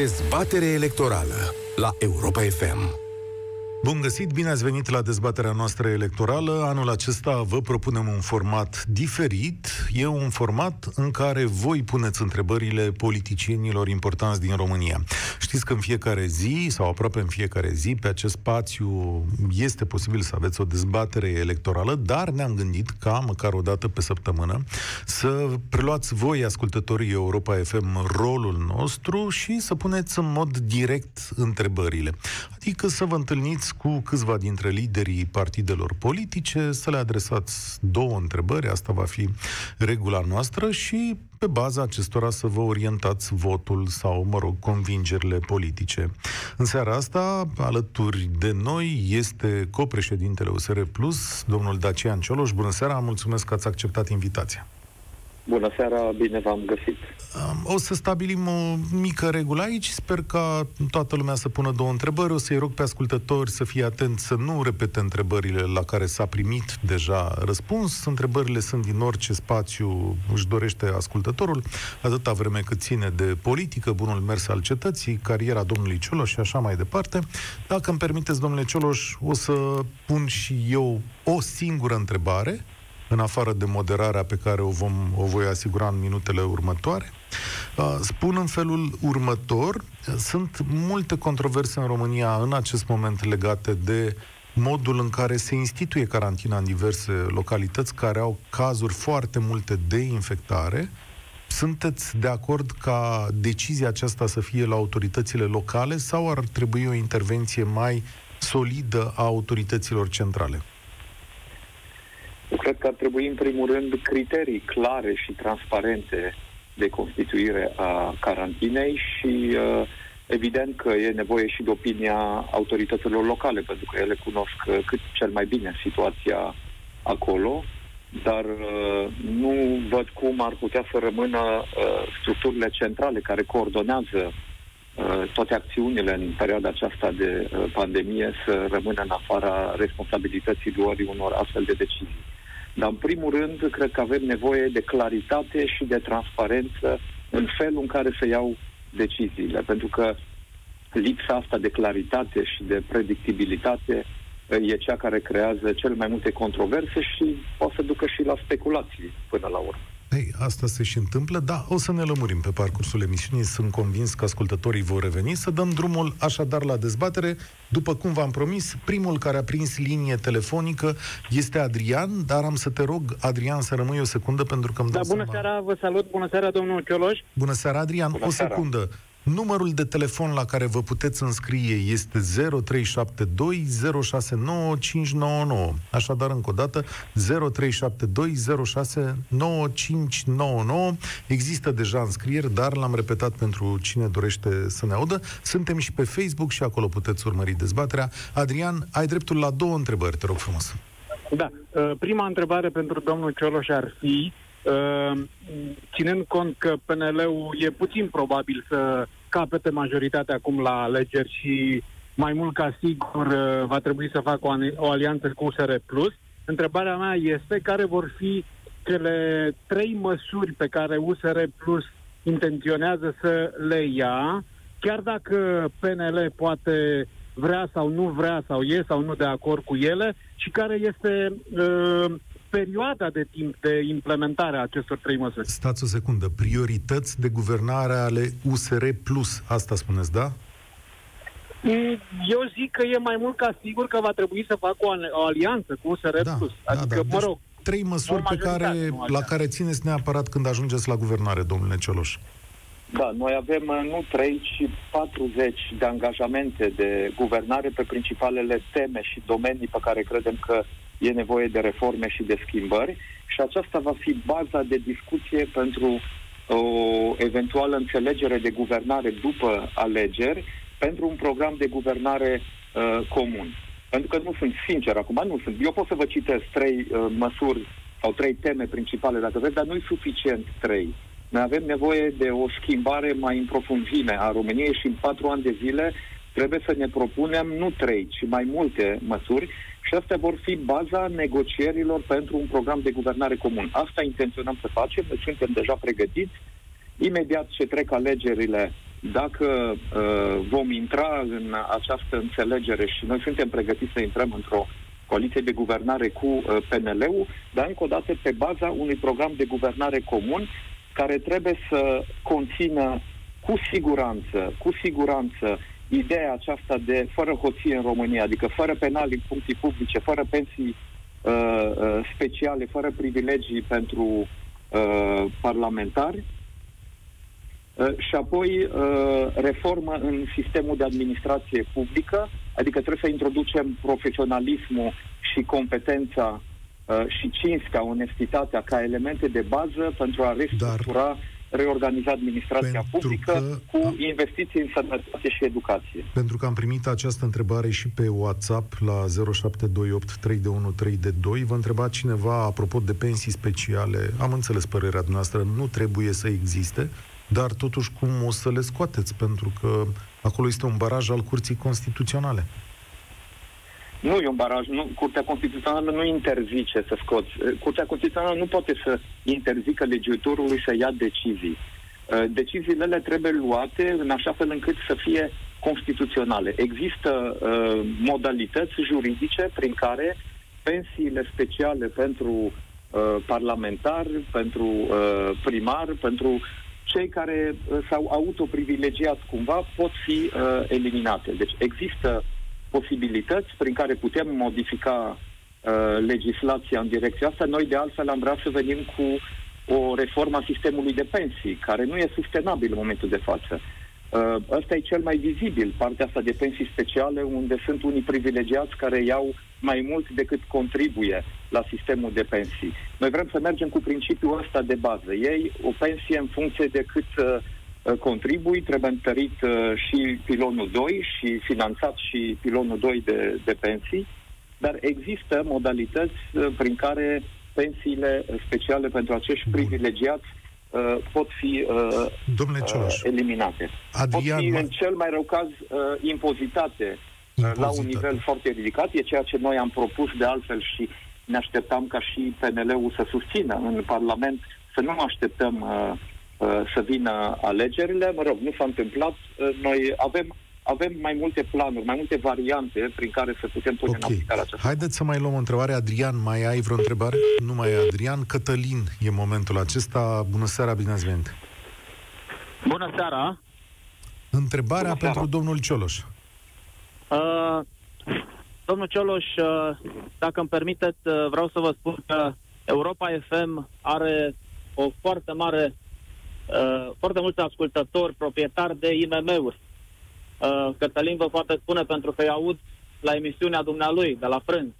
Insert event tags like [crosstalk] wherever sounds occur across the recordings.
Dezbatere electorală la Europa FM. Bun găsit, bine ați venit la dezbaterea noastră electorală. Anul acesta vă propunem un format diferit. E un format în care voi puneți întrebările politicienilor importanți din România. Știți că în fiecare zi, sau aproape în fiecare zi, pe acest spațiu este posibil să aveți o dezbatere electorală, dar ne-am gândit ca, măcar o dată pe săptămână, să preluați voi, ascultătorii Europa FM, rolul nostru și să puneți în mod direct întrebările. Adică să vă întâlniți cu câțiva dintre liderii partidelor politice, să le adresați două întrebări, asta va fi regula noastră și pe baza acestora să vă orientați votul sau, mă rog, convingerile politice. În seara asta, alături de noi, este copreședintele USR Plus, domnul Dacian Cioloș. Bună seara, mulțumesc că ați acceptat invitația. Bună seara, bine v-am găsit. O să stabilim o mică regulă aici. Sper ca toată lumea să pună două întrebări. O să-i rog pe ascultători să fie atenți să nu repete întrebările la care s-a primit deja răspuns. Întrebările sunt din orice spațiu își dorește ascultătorul, atâta vreme cât ține de politică, bunul mers al cetății, cariera domnului Cioloș și așa mai departe. Dacă îmi permiteți, domnule Cioloș, o să pun și eu o singură întrebare în afară de moderarea pe care o, vom, o voi asigura în minutele următoare. Uh, spun în felul următor, sunt multe controverse în România în acest moment legate de modul în care se instituie carantina în diverse localități care au cazuri foarte multe de infectare. Sunteți de acord ca decizia aceasta să fie la autoritățile locale sau ar trebui o intervenție mai solidă a autorităților centrale? Eu cred că ar trebui, în primul rând, criterii clare și transparente de constituire a carantinei și uh, evident că e nevoie și de opinia autorităților locale, pentru că ele cunosc uh, cât cel mai bine situația acolo, dar uh, nu văd cum ar putea să rămână structurile centrale care coordonează toate acțiunile în perioada aceasta de pandemie să rămână în afara responsabilității luării unor astfel de decizii. Dar, în primul rând, cred că avem nevoie de claritate și de transparență în felul în care se iau deciziile. Pentru că lipsa asta de claritate și de predictibilitate e cea care creează cel mai multe controverse și poate să ducă și la speculații până la urmă. Ei, asta se și întâmplă, da, o să ne lămurim pe parcursul emisiunii, sunt convins că ascultătorii vor reveni, să dăm drumul așadar la dezbatere. După cum v-am promis, primul care a prins linie telefonică este Adrian, dar am să te rog, Adrian, să rămâi o secundă pentru că îmi da, bună seama... seara, vă salut, bună seara, domnul Cioloș. Bună seara, Adrian, bună o seara. secundă. Numărul de telefon la care vă puteți înscrie este 0372 069599. Așadar, încă o dată, 0372 069599. Există deja înscrieri, dar l-am repetat pentru cine dorește să ne audă. Suntem și pe Facebook și acolo puteți urmări dezbaterea. Adrian, ai dreptul la două întrebări, te rog frumos. Da. Uh, prima întrebare pentru domnul Cioloș ar fi Ehm, ținând cont că PNL-ul e puțin probabil să capete majoritatea acum la alegeri și mai mult ca sigur eh, va trebui să facă o, o alianță cu USR Plus, întrebarea mea este care vor fi cele trei măsuri pe care USR Plus intenționează să le ia, chiar dacă PNL poate vrea sau nu vrea sau e sau nu de acord cu ele și care este uh, perioada de timp de implementare a acestor trei măsuri. Stați o secundă. Priorități de guvernare ale USR Plus. Asta spuneți, da? Mm, eu zic că e mai mult ca sigur că va trebui să facă o, o alianță cu USR da, Plus. Da, adică, da, da. mă rog, deci, trei măsuri pe care, la care țineți neapărat când ajungeți la guvernare, domnule Cioloș. Da, noi avem uh, nu 3, ci 40 de angajamente de guvernare pe principalele teme și domenii pe care credem că e nevoie de reforme și de schimbări și aceasta va fi baza de discuție pentru o eventuală înțelegere de guvernare după alegeri pentru un program de guvernare uh, comun. Pentru că nu sunt sincer acum, nu sunt. Eu pot să vă citesc trei uh, măsuri sau trei teme principale, dacă vreți, dar nu e suficient trei. Noi avem nevoie de o schimbare mai în profunzime a României și în patru ani de zile trebuie să ne propunem nu trei, ci mai multe măsuri și astea vor fi baza negocierilor pentru un program de guvernare comun. Asta intenționăm să facem, noi suntem deja pregătiți. Imediat ce trec alegerile, dacă uh, vom intra în această înțelegere și noi suntem pregătiți să intrăm într-o coaliție de guvernare cu uh, PNL-ul, dar încă o dată pe baza unui program de guvernare comun care trebuie să conțină cu siguranță, cu siguranță ideea aceasta de fără hoție în România, adică fără penali în funcții publice, fără pensii uh, uh, speciale, fără privilegii pentru uh, parlamentari, uh, și apoi uh, reformă în sistemul de administrație publică, adică trebuie să introducem profesionalismul și competența uh, și cinstea, onestitatea ca elemente de bază pentru a restructura Dar reorganiza administrația pentru publică că, cu investiții în sănătate și educație. Pentru că am primit această întrebare și pe WhatsApp la 0728 Vă întreba cineva apropo de pensii speciale. Am înțeles părerea noastră, nu trebuie să existe, dar totuși cum o să le scoateți? Pentru că acolo este un baraj al Curții Constituționale. Nu e un baraj. Nu, Curtea Constituțională nu interzice să scoți. Curtea Constituțională nu poate să interzică legiuitorului să ia decizii. Uh, deciziile le trebuie luate în așa fel încât să fie constituționale. Există uh, modalități juridice prin care pensiile speciale pentru uh, parlamentari, pentru uh, primar, pentru cei care uh, s-au autoprivilegiat cumva pot fi uh, eliminate. Deci există posibilități prin care putem modifica uh, legislația în direcția asta. Noi, de altfel, am vrea să venim cu o reformă a sistemului de pensii, care nu e sustenabil în momentul de față. Uh, ăsta e cel mai vizibil, partea asta de pensii speciale, unde sunt unii privilegiați care iau mai mult decât contribuie la sistemul de pensii. Noi vrem să mergem cu principiul ăsta de bază. Ei o pensie în funcție de cât uh, Uh, contribui, trebuie întărit uh, și pilonul 2 și finanțat și pilonul 2 de, de pensii, dar există modalități uh, prin care pensiile speciale pentru acești Bun. privilegiați uh, pot fi uh, Domnule Cioloș, eliminate. Adrian, pot fi, în cel mai rău caz, uh, impozitate, impozitate la un nivel foarte ridicat. E ceea ce noi am propus de altfel și ne așteptam ca și PNL-ul să susțină în Parlament, să nu așteptăm uh, Uh, să vină alegerile. Mă rog, nu s-a întâmplat. Uh, noi avem avem mai multe planuri, mai multe variante prin care să putem pune okay. în aplicare aceasta. Haideți să mai luăm o întrebare. Adrian, mai ai vreo întrebare? Nu mai e Adrian. Cătălin e momentul acesta. Bună seara, bine ați venit. Bună seara. Întrebarea Bună pentru seara. domnul Cioloș. Uh, domnul Cioloș, uh, dacă îmi permiteți, uh, vreau să vă spun că Europa FM are o foarte mare uh, foarte mulți ascultători, proprietari de IMM-uri. Uh, Cătălin vă poate spune pentru că îi aud la emisiunea dumnealui, de la Frânz.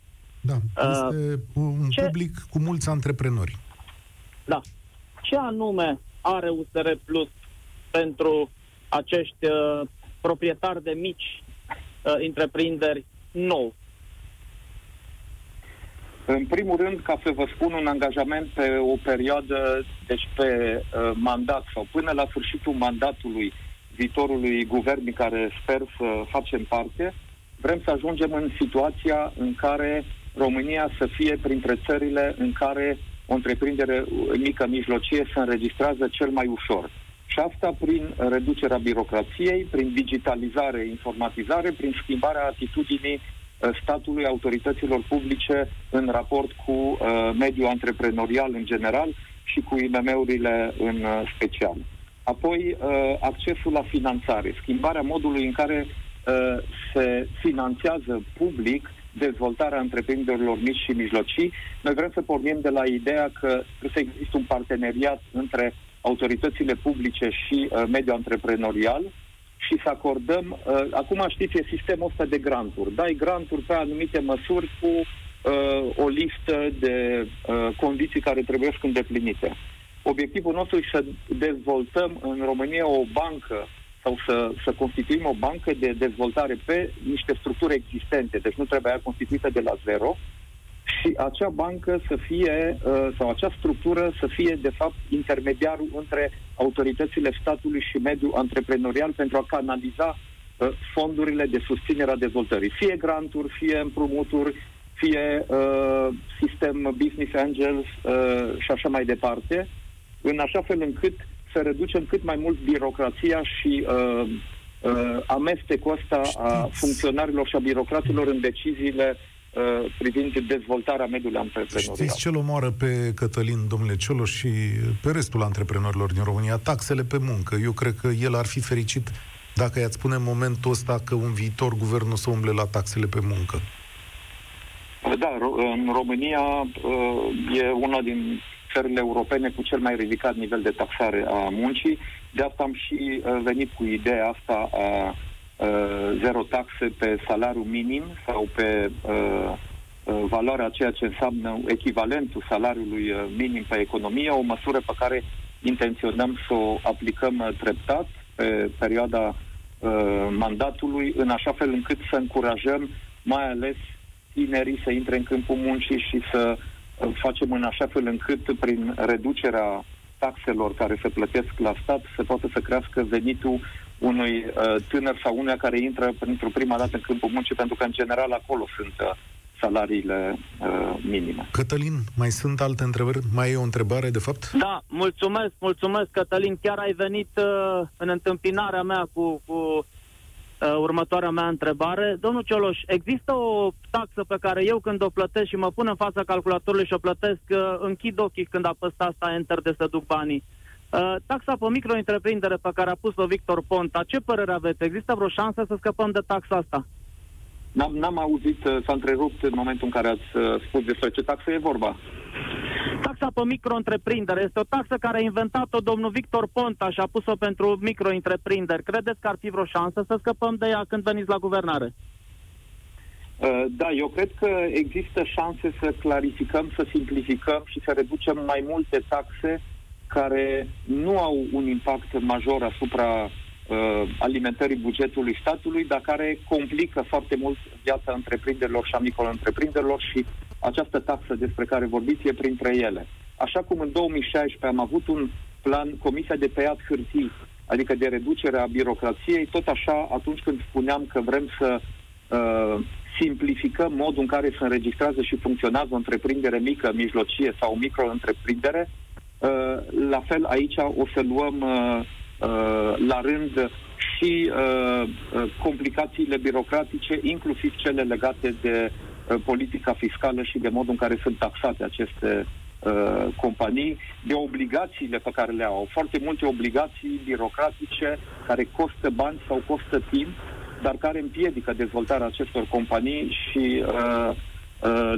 Da, uh, este uh, un ce... public cu mulți antreprenori. Da. Ce anume are USR Plus pentru acești uh, proprietari de mici uh, întreprinderi nou? În primul rând, ca să vă spun un angajament pe o perioadă, deci pe uh, mandat sau până la sfârșitul mandatului viitorului guvern din care sper să facem parte, vrem să ajungem în situația în care România să fie printre țările în care o întreprindere mică, mijlocie se înregistrează cel mai ușor. Și asta prin reducerea birocrației, prin digitalizare, informatizare, prin schimbarea atitudinii statului, autorităților publice în raport cu uh, mediul antreprenorial în general și cu IMM-urile în uh, special. Apoi, uh, accesul la finanțare, schimbarea modului în care uh, se finanțează public dezvoltarea întreprinderilor mici și mijlocii. Noi vrem să pornim de la ideea că trebuie să existe un parteneriat între autoritățile publice și uh, mediul antreprenorial, și să acordăm, uh, acum știți, e sistemul ăsta de granturi. Dai granturi pe anumite măsuri cu uh, o listă de uh, condiții care trebuie să îndeplinite. Obiectivul nostru e să dezvoltăm în România o bancă sau să, să constituim o bancă de dezvoltare pe niște structuri existente, deci nu trebuie ea constituită de la zero, și acea bancă să fie, uh, sau acea structură să fie, de fapt, intermediarul între autoritățile statului și mediul antreprenorial pentru a canaliza uh, fondurile de susținere a dezvoltării, fie granturi, fie împrumuturi, fie uh, sistem business angels uh, și așa mai departe, în așa fel încât să reducem cât mai mult birocrația și uh, uh, amestecul ăsta a funcționarilor și a birocraților în deciziile uh, privind dezvoltarea mediului antreprenorial. Știți ce-l omoară pe Cătălin, domnule Cioloș, și pe restul antreprenorilor din România? Taxele pe muncă. Eu cred că el ar fi fericit dacă i-ați spune în momentul ăsta că un viitor guvern o să umble la taxele pe muncă. Da, în România uh, e una din țările europene cu cel mai ridicat nivel de taxare a muncii. De asta am și uh, venit cu ideea asta a uh, zero taxe pe salariu minim sau pe valoarea ceea ce înseamnă echivalentul salariului minim pe economie, o măsură pe care intenționăm să o aplicăm treptat pe perioada mandatului, în așa fel încât să încurajăm mai ales tinerii să intre în câmpul muncii și să uh, facem în așa fel încât prin reducerea taxelor care se plătesc la stat să poată să crească venitul unui uh, tânăr sau unuia care intră pentru prima dată în câmpul muncii, pentru că în general acolo sunt uh, salariile uh, minime. Cătălin, mai sunt alte întrebări? Mai e o întrebare, de fapt? Da, mulțumesc, mulțumesc, Cătălin. Chiar ai venit uh, în întâmpinarea mea cu, cu Uh, următoarea mea întrebare. Domnul Cioloș, există o taxă pe care eu când o plătesc și mă pun în fața calculatorului și o plătesc, uh, închid ochii când apăs asta Enter de să duc banii. Uh, taxa pe micro-întreprindere pe care a pus-o Victor Ponta, ce părere aveți? Există vreo șansă să scăpăm de taxa asta? N-am, n-am auzit, uh, s-a întrerupt în momentul în care ați uh, spus despre ce taxă e vorba. Taxa pe micro-întreprindere este o taxă care a inventat-o domnul Victor Ponta și a pus-o pentru micro-întreprinderi. Credeți că ar fi vreo șansă să scăpăm de ea când veniți la guvernare? Uh, da, eu cred că există șanse să clarificăm, să simplificăm și să reducem mai multe taxe care nu au un impact major asupra uh, alimentării bugetului statului, dar care complică foarte mult viața întreprinderilor și a micro-întreprinderilor și această taxă despre care vorbiți e printre ele. Așa cum în 2016 am avut un plan, Comisia de Tăiat Hârtii, adică de reducere a birocrației, tot așa atunci când spuneam că vrem să uh, simplificăm modul în care se înregistrează și funcționează o întreprindere mică, mijlocie sau micro-întreprindere, uh, la fel aici o să luăm uh, uh, la rând și uh, uh, complicațiile birocratice, inclusiv cele legate de uh, politica fiscală și de modul în care sunt taxate aceste uh, companii, de obligațiile pe care le au. Foarte multe obligații birocratice care costă bani sau costă timp, dar care împiedică dezvoltarea acestor companii și uh, uh,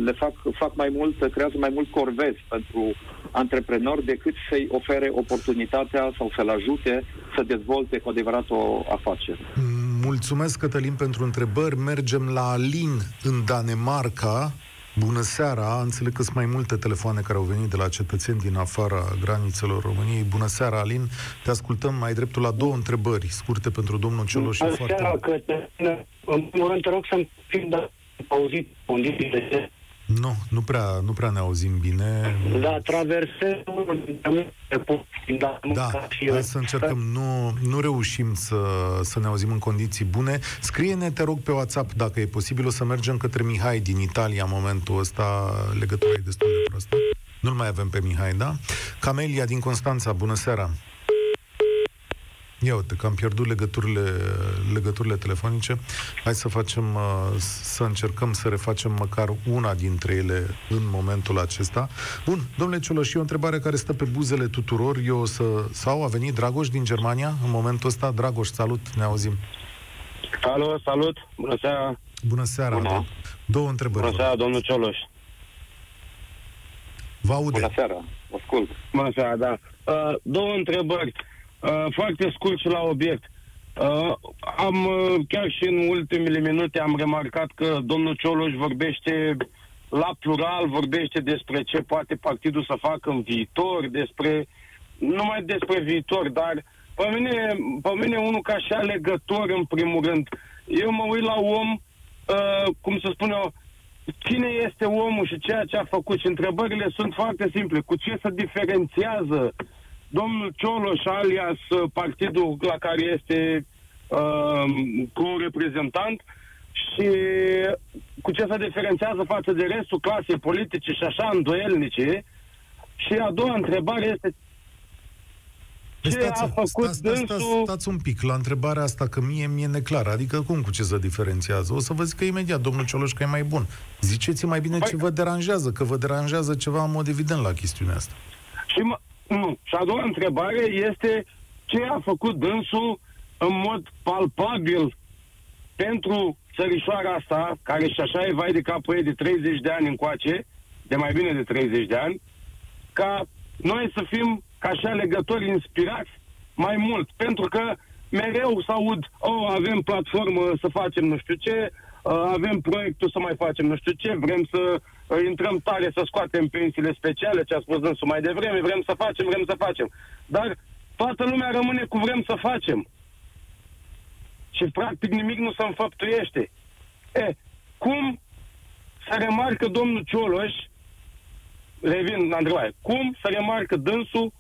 le fac, fac mai mult, creează mai mult corvezi pentru antreprenor decât să-i ofere oportunitatea sau să-l ajute să dezvolte cu adevărat o afacere. Mulțumesc, Cătălin, pentru întrebări. Mergem la Alin, în Danemarca. Bună seara! Înțeleg că sunt mai multe telefoane care au venit de la cetățeni din afara granițelor României. Bună seara, Alin! Te ascultăm mai dreptul la două întrebări scurte pentru domnul Cioloș. Bună seara, Cătălin! În primul rând, te rog să-mi auzit condițiile de nu, nu prea, nu prea ne auzim bine. Da, traversăm da, da hai să încercăm. Nu, nu reușim să, să ne auzim în condiții bune. Scrie-ne, te rog, pe WhatsApp, dacă e posibil, o să mergem către Mihai din Italia în momentul ăsta. Legătura e destul de proastă. Nu-l mai avem pe Mihai, da? Camelia din Constanța, bună seara! Ia uite, că am pierdut legăturile, legăturile telefonice. Hai să facem, uh, să încercăm să refacem măcar una dintre ele în momentul acesta. Bun, domnule Cioloș, o întrebare care stă pe buzele tuturor. Eu să, sau a venit Dragoș din Germania în momentul ăsta. Dragoș, salut, ne auzim. Alo, salut, bună seara. Bună seara. Bună. Două întrebări. Bună seara, domnul Cioloș. Vă aude. Bună seara, ascult. Bună seara, da. Uh, două întrebări. Uh, foarte scurt și la obiect. Uh, am, uh, chiar și în ultimele minute, am remarcat că domnul Cioloș vorbește la plural, vorbește despre ce poate partidul să facă în viitor, despre, numai despre viitor, dar pe mine, pe mine unul ca și alegător, în primul rând, eu mă uit la om, uh, cum să spun eu, cine este omul și ceea ce a făcut și întrebările sunt foarte simple. Cu ce se diferențiază uh, domnul Cioloș alias uh, partidul la care este uh, cu un reprezentant și cu ce se diferențiază față de restul clasei politice și așa îndoielnice. Și a doua întrebare este ce stați, a făcut stați, stați, stați, dânsul... stați un pic la întrebarea asta, că mie mi-e neclară. Adică cum cu ce se diferențiază? O să vă zic că imediat, domnul Cioloș, că e mai bun. Ziceți mai bine Păi- ce vă deranjează, că vă deranjează ceva în mod evident la chestiunea asta. Și, mă, nu. și a doua întrebare este ce a făcut dânsul în mod palpabil pentru țărișoara asta, care și așa e vai de capul ei de 30 de ani încoace, de mai bine de 30 de ani, ca noi să fim ca și alegători inspirați mai mult. Pentru că mereu să aud, oh, avem platformă să facem nu știu ce, uh, avem proiectul să mai facem nu știu ce, vrem să uh, intrăm tare să scoatem pensiile speciale, ce a spus dânsul mai devreme, vrem să facem, vrem să facem. Dar toată lumea rămâne cu vrem să facem. Și practic nimic nu se înfăptuiește. E, cum să remarcă domnul Cioloș, revin la întrebare, cum să remarcă dânsul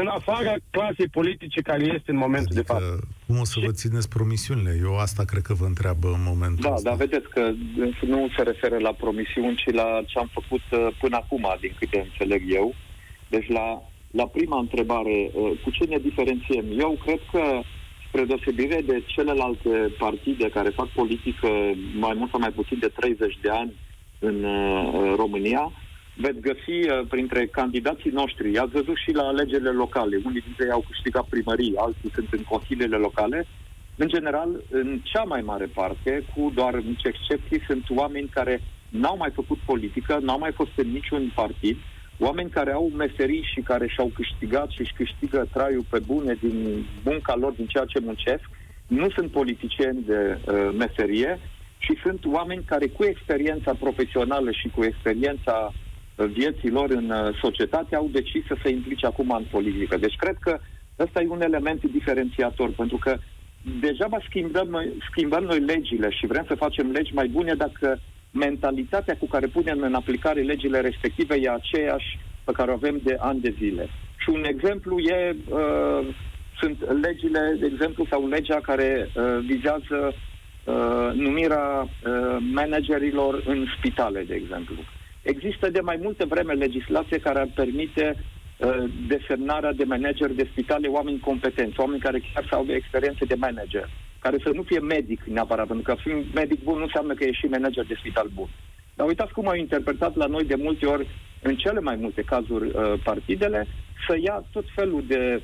în afara clasei politice care este în momentul de față? Adică, cum o să vă țineți promisiunile? Eu asta cred că vă întreabă în momentul Da, ăsta. dar vedeți că dânsul nu se referă la promisiuni, ci la ce am făcut uh, până acum, din câte înțeleg eu. Deci la, la prima întrebare, uh, cu ce ne diferențiem? Eu cred că, spre deosebire de celelalte partide care fac politică mai mult sau mai puțin de 30 de ani în uh, România, veți găsi uh, printre candidații noștri, i-ați văzut și la alegerile locale, unii dintre ei au câștigat primării, alții sunt în consiliile locale, în general, în cea mai mare parte, cu doar mici excepții, sunt oameni care n-au mai făcut politică, n-au mai fost în niciun partid, oameni care au meserii și care și-au câștigat și își câștigă traiul pe bune din munca lor, din ceea ce muncesc, nu sunt politicieni de uh, meserie și sunt oameni care cu experiența profesională și cu experiența uh, vieții lor în uh, societate au decis să se implice acum în politică. Deci cred că ăsta e un element diferențiator, pentru că degeaba schimbăm noi, schimbăm noi legile și vrem să facem legi mai bune dacă mentalitatea cu care punem în aplicare legile respective e aceeași pe care o avem de ani de zile. Și un exemplu e, uh, sunt legile, de exemplu, sau legea care uh, vizează uh, numirea uh, managerilor în spitale, de exemplu. Există de mai multe vreme legislație care ar permite uh, desemnarea de manageri de spitale oameni competenți, oameni care chiar să aibă experiențe de manager, care să nu fie medic neapărat, pentru că fiind medic bun nu înseamnă că e și manager de spital bun. Dar uitați cum au interpretat la noi de multe ori, în cele mai multe cazuri, uh, partidele, să ia tot felul de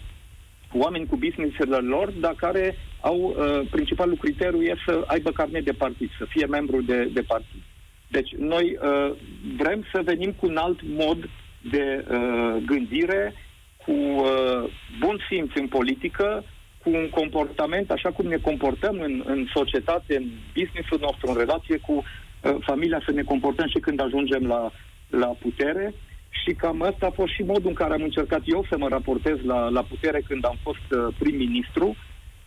oameni cu business-urile lor, dar care au, uh, principalul criteriu e să aibă carnet de partid, să fie membru de, de partid. Deci noi uh, vrem să venim cu un alt mod de uh, gândire, cu uh, bun simț în politică, cu un comportament așa cum ne comportăm în, în societate, în businessul nostru, în relație cu uh, familia, să ne comportăm și când ajungem la, la putere. Și cam ăsta a fost și modul în care am încercat eu să mă raportez la, la putere când am fost uh, prim-ministru.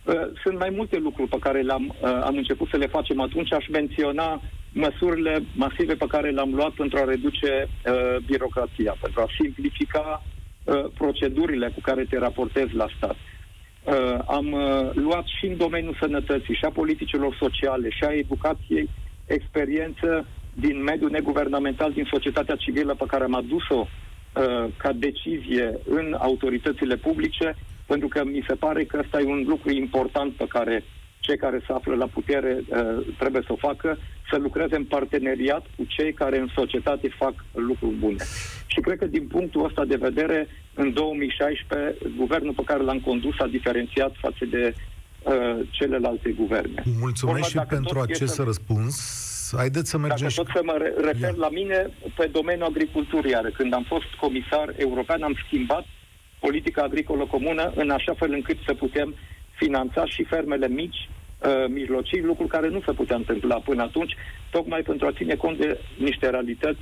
Uh, sunt mai multe lucruri pe care le-am uh, am început să le facem atunci. Aș menționa măsurile masive pe care le-am luat pentru a reduce uh, birocrația, pentru a simplifica uh, procedurile cu care te raportezi la stat. Uh, am uh, luat și în domeniul sănătății, și a politicilor sociale, și a educației, experiență din mediul neguvernamental, din societatea civilă pe care am adus-o uh, ca decizie în autoritățile publice, pentru că mi se pare că ăsta e un lucru important pe care cei care se află la putere uh, trebuie să o facă, să lucreze în parteneriat cu cei care în societate fac lucruri bune. Și cred că din punctul ăsta de vedere, în 2016, guvernul pe care l-am condus a diferențiat față de uh, celelalte guverne. Mulțumesc Vorba, și dacă pentru tot e acest să- răspuns. Haideți să mergem Dacă și... tot să mă re- refer Ia. la mine, pe domeniul agriculturii, iar când am fost comisar european, am schimbat politica agricolă comună în așa fel încât să putem finanța și fermele mici, uh, mijlocii, lucru care nu se putea întâmpla până atunci, tocmai pentru a ține cont de niște realități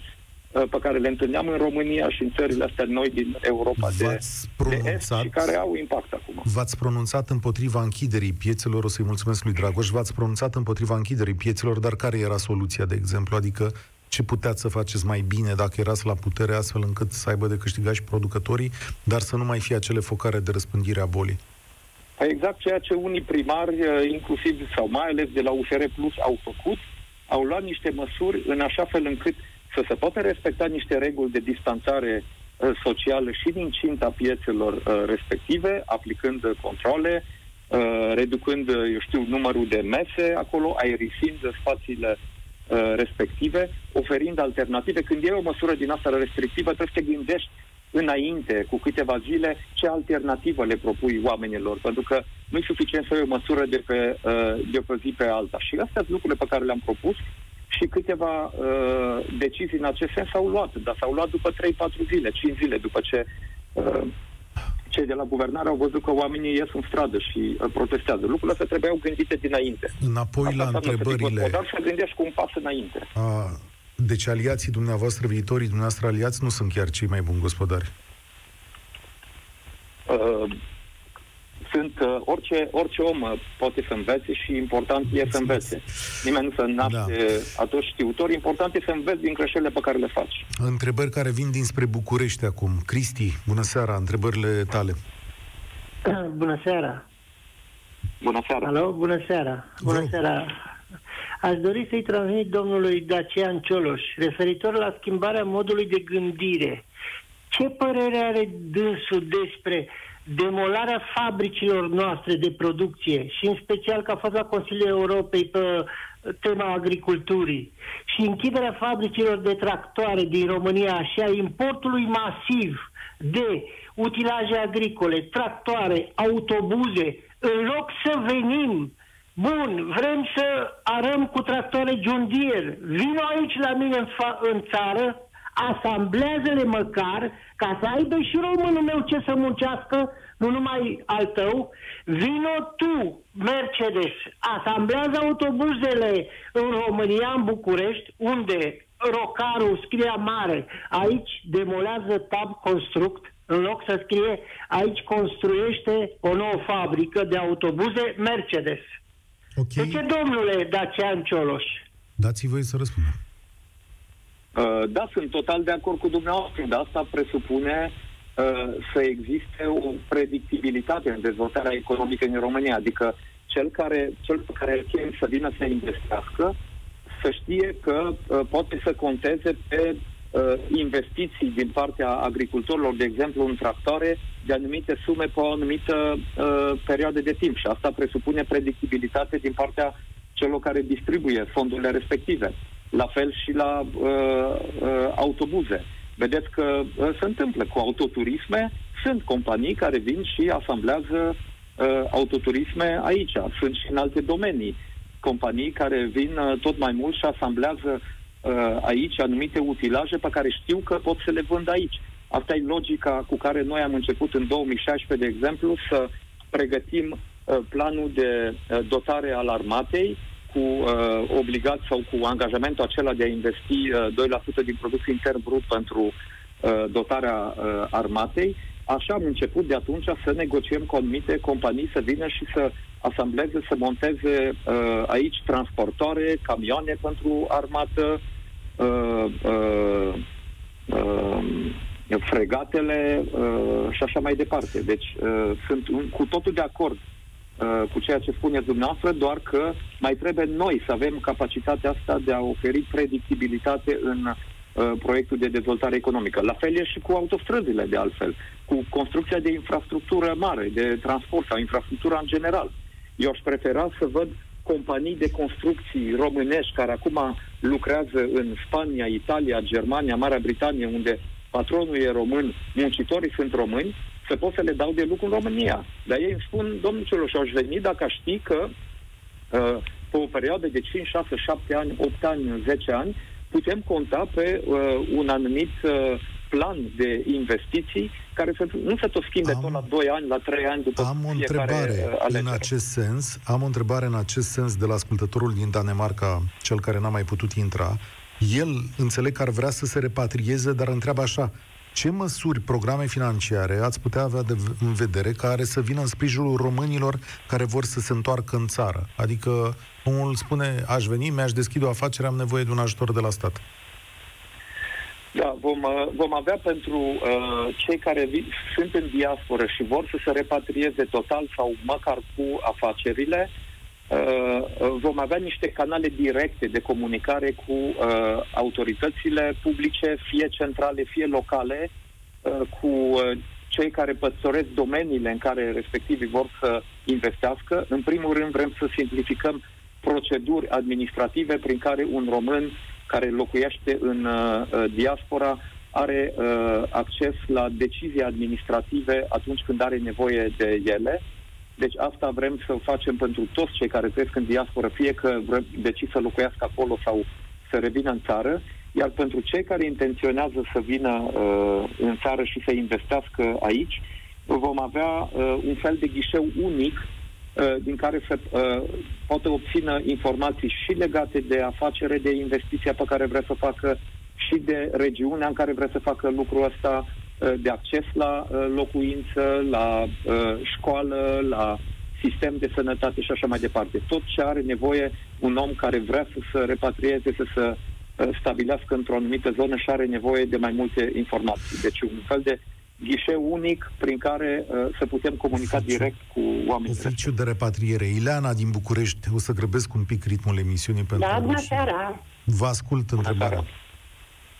uh, pe care le întâlneam în România și în țările astea noi din Europa de, V-ați de Est pronunțat- și care au impact acum. V-ați pronunțat împotriva închiderii piețelor, o să-i mulțumesc lui Dragoș, v-ați pronunțat împotriva închiderii piețelor, dar care era soluția, de exemplu? Adică ce puteați să faceți mai bine dacă erați la putere, astfel încât să aibă de câștigat și producătorii, dar să nu mai fie acele focare de răspândire a bolii? Păi exact ceea ce unii primari, uh, inclusiv sau mai ales de la USR Plus, au făcut, au luat niște măsuri în așa fel încât să se poată respecta niște reguli de distanțare uh, socială și din cinta piețelor uh, respective, aplicând controle, reducând, eu știu, numărul de mese acolo, aerisind spațiile respective, oferind alternative. Când e o măsură din asta restrictivă, trebuie să te gândești înainte, cu câteva zile, ce alternativă le propui oamenilor, pentru că nu e suficient să ai o măsură de pe, uh, de pe zi pe alta. Și astea sunt lucrurile pe care le-am propus și câteva uh, decizii în acest sens s-au luat, dar s-au luat după 3-4 zile, 5 zile, după ce uh, cei de la guvernare au văzut că oamenii ies în stradă și uh, protestează. Lucrurile astea trebuiau gândite dinainte. Înapoi Asta la întrebările... Dar să gândești cu un pas înainte. A, deci aliații dumneavoastră, viitorii dumneavoastră aliați, nu sunt chiar cei mai buni gospodari. Uh, sunt uh, orice, orice om uh, poate să învețe și important e să învețe. Nimeni nu se naște da. atunci știutor, important e să înveți din greșelile pe care le faci. Întrebări care vin dinspre București acum. Cristi, bună seara, întrebările tale. [clears throat] Bună seara. Bună seara. Alo, bună seara. Bună seara. Aș dori să-i transmit domnului Dacian Cioloș, referitor la schimbarea modului de gândire. Ce părere are dânsul despre demolarea fabricilor noastre de producție și în special că a fost la Consiliul Europei pe tema agriculturii și închiderea fabricilor de tractoare din România și a importului masiv de utilaje agricole, tractoare, autobuze, în loc să venim Bun, vrem să arăm cu tractoare John Deere. Vino aici la mine în, fa- în țară, asamblează-le măcar, ca să aibă și românul meu ce să muncească, nu numai al tău. Vino tu, Mercedes, asamblează autobuzele în România, în București, unde rocarul scrie mare. Aici demolează Tab Construct, în loc să scrie aici construiește o nouă fabrică de autobuze Mercedes. Okay. De ce, domnule Dacian Cioloș? Dați-i voi să răspundă. Uh, da, sunt total de acord cu dumneavoastră, dar asta presupune uh, să existe o predictibilitate în dezvoltarea economică în România, adică cel care, cel pe care îl chem să vină să investească, să știe că uh, poate să conteze pe uh, investiții din partea agricultorilor, de exemplu, în tractoare, de anumite sume pe o anumită uh, perioadă de timp. Și asta presupune predictibilitate din partea celor care distribuie fondurile respective. La fel și la uh, uh, autobuze. Vedeți că uh, se întâmplă cu autoturisme, sunt companii care vin și asamblează uh, autoturisme aici. Sunt și în alte domenii companii care vin uh, tot mai mult și asamblează uh, aici anumite utilaje pe care știu că pot să le vând aici. Asta e logica cu care noi am început în 2016, de exemplu, să pregătim uh, planul de uh, dotare al armatei cu uh, obligat sau cu angajamentul acela de a investi uh, 2% din produsul intern brut pentru uh, dotarea uh, armatei. Așa am început de atunci să negociem cu anumite companii să vină și să asambleze, să monteze uh, aici transportoare, camioane pentru armată, uh, uh, uh, fregatele uh, și așa mai departe. Deci uh, sunt un, cu totul de acord uh, cu ceea ce spuneți dumneavoastră, doar că mai trebuie noi să avem capacitatea asta de a oferi predictibilitate în uh, proiectul de dezvoltare economică. La fel e și cu autostrăzile, de altfel, cu construcția de infrastructură mare, de transport sau infrastructura în general. Eu aș prefera să văd companii de construcții românești care acum lucrează în Spania, Italia, Germania, Marea Britanie, unde patronul e român, muncitorii sunt români, să pot să le dau de lucru în România. Dar ei îmi spun, domnul Cioloș, aș veni dacă aș ști că uh, pe o perioadă de 5, 6, 7 ani, 8 ani, 10 ani, putem conta pe uh, un anumit uh, plan de investiții care să nu se tot schimbe am, tot la 2 ani, la 3 ani după Am o întrebare uh, în acest sens. Am o întrebare în acest sens de la ascultătorul din Danemarca, cel care n-a mai putut intra. El înțeleg că ar vrea să se repatrieze, dar întreabă așa, ce măsuri, programe financiare ați putea avea de, în vedere care să vină în sprijinul românilor care vor să se întoarcă în țară? Adică omul spune, aș veni, mi-aș deschide o afacere, am nevoie de un ajutor de la stat. Da, vom, uh, vom avea pentru uh, cei care vi- sunt în diasporă și vor să se repatrieze total sau măcar cu afacerile, uh, uh, vom avea niște canale directe de comunicare cu uh, autoritățile publice, fie centrale, fie locale, uh, cu uh, cei care păstoresc domeniile în care respectivii vor să investească. În primul rând vrem să simplificăm proceduri administrative prin care un român care locuiește în uh, uh, diaspora are uh, acces la decizii administrative atunci când are nevoie de ele. Deci asta vrem să facem pentru toți cei care trăiesc în diaspora, fie că decid să locuiască acolo sau să revină în țară, iar pentru cei care intenționează să vină uh, în țară și să investească aici, vom avea uh, un fel de ghișeu unic uh, din care se uh, poate obține informații și legate de afacere, de investiția pe care vrea să facă și de regiunea în care vrea să facă lucrul ăsta, uh, de acces la uh, locuință, la uh, școală, la sistem de sănătate și așa mai departe. Tot ce are nevoie un om care vrea să se repatrieze, să se uh, stabilească într-o anumită zonă și are nevoie de mai multe informații. Deci un fel de ghișeu unic prin care uh, să putem comunica Oficiu. direct cu oamenii. Oficiu de repatriere. Ileana din București, o să grăbesc un pic ritmul emisiunii pentru Da, bună și seara. Vă ascult întrebarea.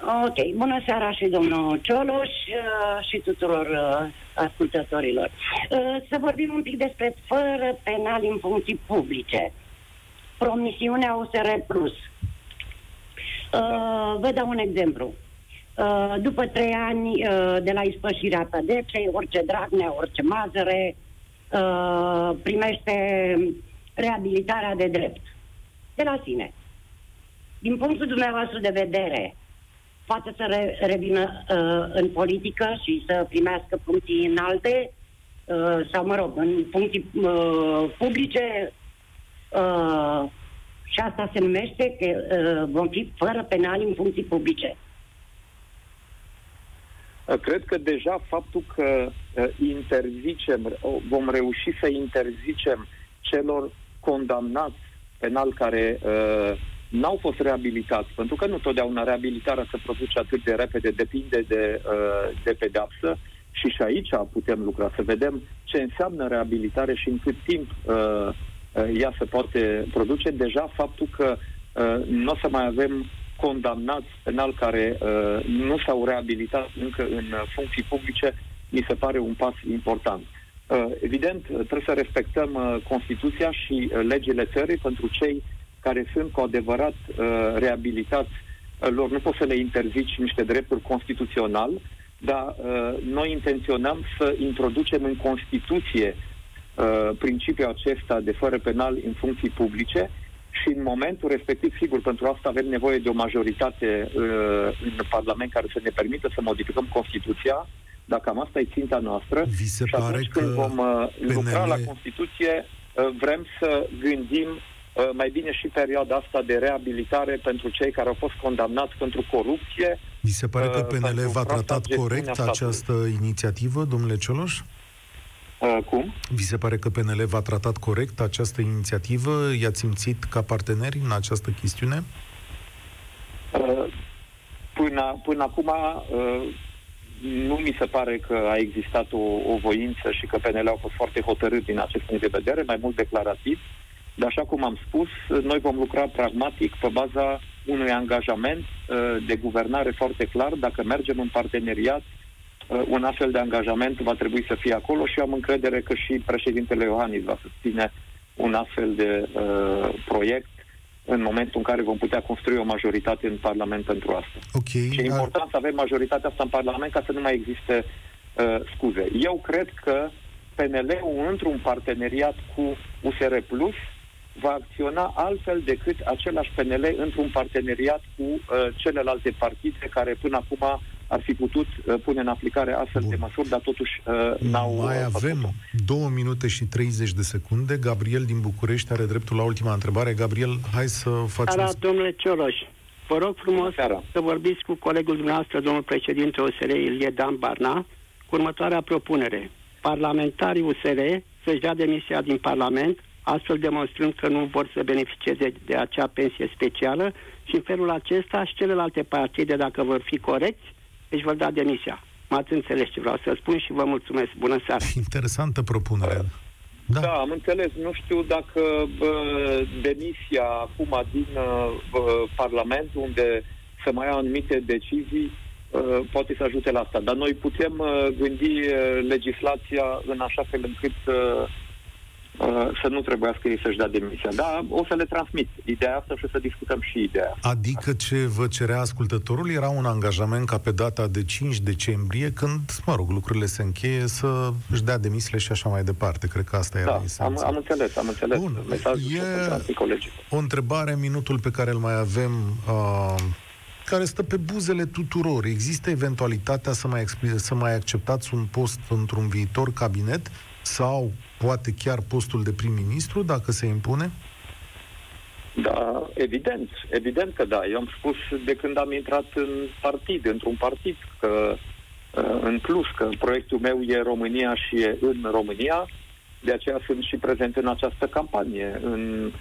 Ok, bună seara și domnul Cioloș uh, și tuturor uh, ascultătorilor. Uh, să vorbim un pic despre fără penal în funcții publice. Promisiunea USR Plus. Uh, vă dau un exemplu. Uh, după trei ani uh, de la ispășirea pedepsei, orice Dragnea, orice Mazăre uh, primește reabilitarea de drept. De la sine. Din punctul dumneavoastră de vedere, poate să re- revină uh, în politică și să primească funcții înalte uh, sau, mă rog, în funcții uh, publice uh, și asta se numește că uh, vom fi fără penali în funcții publice. Uh, Cred că deja faptul că uh, interzicem, uh, vom reuși să interzicem celor condamnați penal care uh, n-au fost reabilitați, pentru că nu totdeauna reabilitarea se produce atât de repede, depinde de, uh, de pedeapsă și și aici putem lucra, să vedem ce înseamnă reabilitare și în cât timp uh, uh, ea se poate produce. Deja faptul că uh, nu o să mai avem condamnați penal care uh, nu s-au reabilitat încă în uh, funcții publice, mi se pare un pas important. Uh, evident, uh, trebuie să respectăm uh, Constituția și uh, legile țării pentru cei care sunt cu adevărat uh, reabilitați. Uh, lor nu poți să le interzici niște drepturi constituțional, dar uh, noi intenționăm să introducem în Constituție uh, principiul acesta de fără penal în funcții publice și în momentul respectiv, sigur, pentru asta avem nevoie de o majoritate uh, în Parlament care să ne permită să modificăm Constituția, dar cam asta e ținta noastră. Vi se și pare atunci că când vom uh, lucra PNL la Constituție, uh, vrem să gândim uh, mai bine și perioada asta de reabilitare pentru cei care au fost condamnați pentru corupție. Vi se pare că uh, PNL pentru v-a proasta tratat gestiune corect a statului. această inițiativă, domnule Cioloș? Uh, cum? Vi se pare că PNL v-a tratat corect această inițiativă? I-ați simțit ca parteneri în această chestiune? Uh, Până, până acum uh, nu mi se pare că a existat o, o voință și că PNL au fost foarte hotărât din acest punct de vedere, mai mult declarativ. Dar așa cum am spus, noi vom lucra pragmatic pe baza unui angajament uh, de guvernare foarte clar. Dacă mergem în parteneriat, uh, un astfel de angajament va trebui să fie acolo și eu am încredere că și președintele Iohannis va susține un astfel de uh, proiect în momentul în care vom putea construi o majoritate în Parlament pentru asta. Ok. Și e important să avem majoritatea asta în Parlament ca să nu mai existe uh, scuze. Eu cred că PNL-ul, într-un parteneriat cu USR Plus, va acționa altfel decât același PNL într-un parteneriat cu uh, celelalte partide care până acum ar fi putut uh, pune în aplicare astfel Bun. de măsuri, dar totuși uh, n-au Mai uh, avem făcut-o. 2 minute și 30 de secunde. Gabriel din București are dreptul la ultima întrebare. Gabriel, hai să facem... Seara, domnule Cioloș, vă rog frumos Bună seara. să vorbiți cu colegul dumneavoastră, domnul președinte OSR Ilie Dan Barna, cu următoarea propunere. Parlamentarii USR să-și dea demisia din Parlament astfel demonstrând că nu vor să beneficieze de acea pensie specială și în felul acesta și celelalte partide, dacă vor fi corecți, își vor da demisia. M-ați înțeles ce vreau să spun și vă mulțumesc. Bună seara! [laughs] Interesantă propunere. Da. da, am înțeles. Nu știu dacă bă, demisia acum din bă, Parlament, unde să mai ia anumite decizii, bă, poate să ajute la asta. Dar noi putem gândi legislația în așa fel încât Uh, să nu trebuiască ei să-și dea demisia. Da, o să le transmit ideea asta și să discutăm și ideea. Adică ce vă cerea ascultătorul era un angajament ca pe data de 5 decembrie, când, mă rog, lucrurile se încheie, să își dea demisiile și așa mai departe. Cred că asta era da, am, am înțeles, am înțeles. Bun. e o întrebare, minutul pe care îl mai avem, uh, care stă pe buzele tuturor. Există eventualitatea să mai, să mai acceptați un post într-un viitor cabinet sau poate chiar postul de prim-ministru, dacă se impune? Da, evident, evident că da. Eu am spus de când am intrat în partid, într-un partid, că uh, în plus că proiectul meu e România și e în România, de aceea sunt și prezent în această campanie, în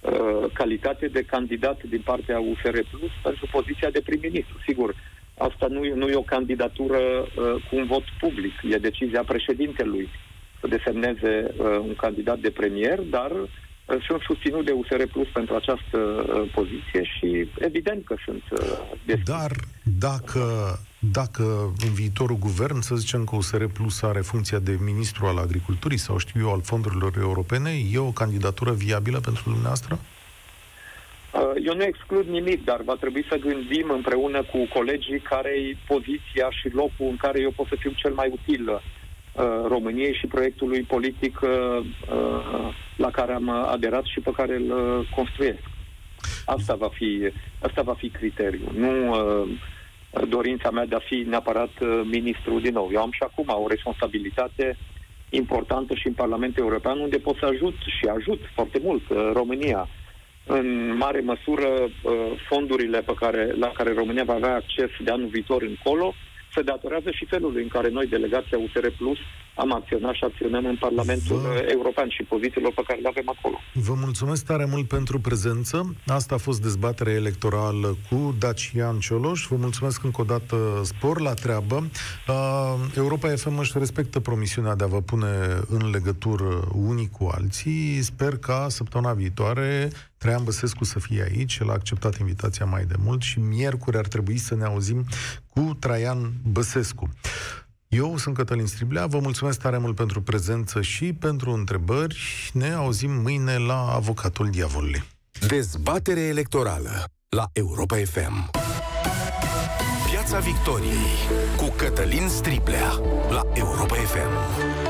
uh, calitate de candidat din partea USR Plus pentru poziția de prim-ministru. Sigur, asta nu, nu e o candidatură uh, cu un vot public, e decizia președintelui să desemneze uh, un candidat de premier, dar uh, sunt susținut de USR Plus pentru această uh, poziție și evident că sunt uh, deschis. Dar dacă, dacă în viitorul guvern, să zicem că USR Plus are funcția de ministru al agriculturii sau știu eu al fondurilor europene, e o candidatură viabilă pentru dumneavoastră? Uh, eu nu exclud nimic, dar va trebui să gândim împreună cu colegii care e poziția și locul în care eu pot să fiu cel mai util Uh, României și proiectului politic uh, uh, la care am aderat și pe care îl construiesc. Asta va fi, asta va fi criteriul. Nu dorința mea de a fi neapărat ministru din nou. Eu am și acum o responsabilitate importantă și în Parlamentul European, unde pot să ajut și ajut foarte mult România. În mare măsură, fondurile pe care, la care România va avea acces de anul viitor încolo se datorează și felului în care noi, delegația USR Plus, am acționat și acționăm în Parlamentul Vă... European și pozițiilor pe care le avem acolo. Vă mulțumesc tare mult pentru prezență. Asta a fost dezbaterea electorală cu Dacian Cioloș. Vă mulțumesc încă o dată spor la treabă. Uh, Europa FM își respectă promisiunea de a vă pune în legătură unii cu alții. Sper ca săptămâna viitoare Traian Băsescu să fie aici, el a acceptat invitația mai de mult și miercuri ar trebui să ne auzim cu Traian Băsescu. Eu sunt Cătălin Striblea, vă mulțumesc tare mult pentru prezență și pentru întrebări. Ne auzim mâine la Avocatul Diavolului. Dezbatere electorală la Europa FM. Piața Victoriei cu Cătălin Striblea la Europa FM.